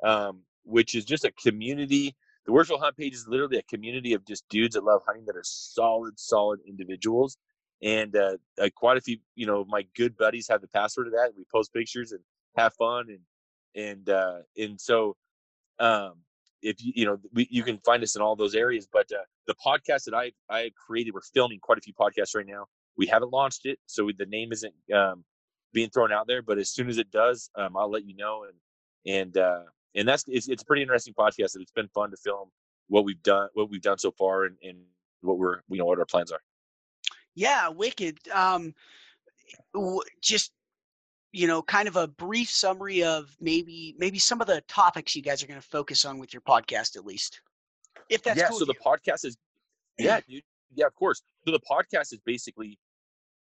um, which is just a community. The warrior fuel hunt page is literally a community of just dudes that love hunting that are solid, solid individuals. And uh, quite a few, you know, my good buddies have the password to that. We post pictures and have fun. And, and, uh, and so, um, if you you know we, you can find us in all those areas but uh, the podcast that i i created we're filming quite a few podcasts right now we haven't launched it so we, the name isn't um, being thrown out there but as soon as it does um, i'll let you know and and uh and that's it's, it's a pretty interesting podcast and it's been fun to film what we've done what we've done so far and, and what we're you know what our plans are yeah wicked um just you know kind of a brief summary of maybe maybe some of the topics you guys are going to focus on with your podcast at least if that's yeah cool so the you. podcast is yeah dude yeah of course so the podcast is basically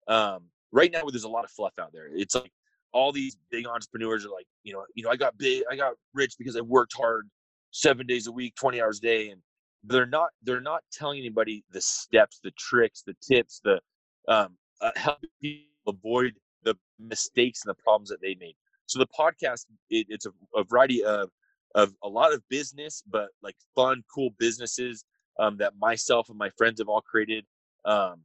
um right now there's a lot of fluff out there it's like all these big entrepreneurs are like you know you know i got big i got rich because i worked hard seven days a week 20 hours a day and they're not they're not telling anybody the steps the tricks the tips the um uh, help people avoid the mistakes and the problems that they made. So the podcast, it, it's a, a, variety of of a lot of business, but like fun, cool businesses um, that myself and my friends have all created, um,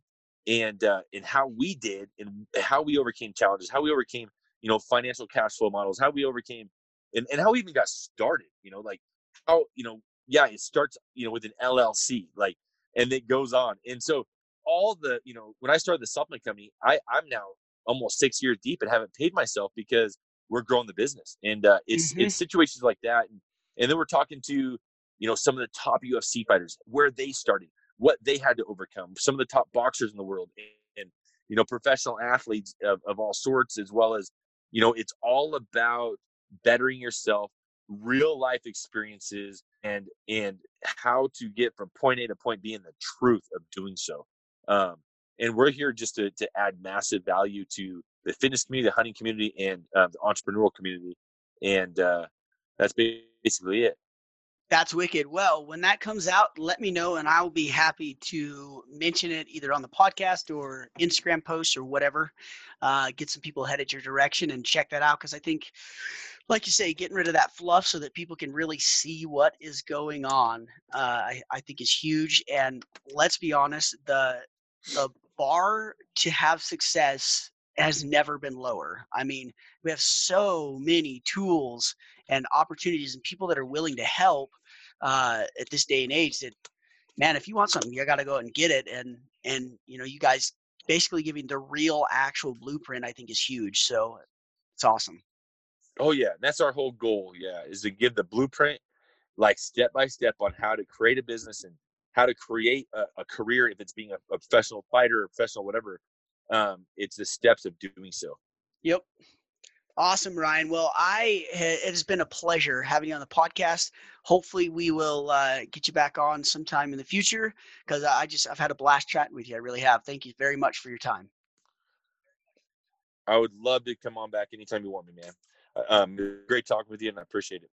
and uh, and how we did and how we overcame challenges, how we overcame you know financial cash flow models, how we overcame, and, and how we even got started. You know, like how you know, yeah, it starts you know with an LLC, like, and it goes on, and so all the you know when I started the supplement company, I I'm now almost six years deep and haven't paid myself because we're growing the business. And uh, it's mm-hmm. it's situations like that. And, and then we're talking to you know some of the top UFC fighters, where they started, what they had to overcome, some of the top boxers in the world, and, you know professional athletes of, of all sorts, as well as you know it's all about bettering yourself real life experiences and and how to get from point A to point B and the truth of doing so. Um, and we're here just to, to add massive value to the fitness community, the hunting community, and uh, the entrepreneurial community. And uh, that's basically it. That's wicked. Well, when that comes out, let me know, and I'll be happy to mention it either on the podcast or Instagram posts or whatever. Uh, get some people headed your direction and check that out because I think, like you say, getting rid of that fluff so that people can really see what is going on, uh, I, I think is huge. And let's be honest, the the bar to have success has never been lower. I mean, we have so many tools and opportunities and people that are willing to help uh, at this day and age that, man, if you want something, you got to go and get it. And, and, you know, you guys basically giving the real actual blueprint, I think is huge. So it's awesome. Oh yeah. That's our whole goal. Yeah. Is to give the blueprint like step by step on how to create a business and how to create a, a career if it's being a, a, professional fighter or professional whatever um, it's the steps of doing so yep awesome ryan. Well i it has been a pleasure having you on the podcast. Hopefully we will uh, get you back on sometime in the future because i just i've had a blast chatting with you. I really have. Thank you very much for your time. I would love to come on back anytime you want me man. Uh, um, great talking with you and i appreciate it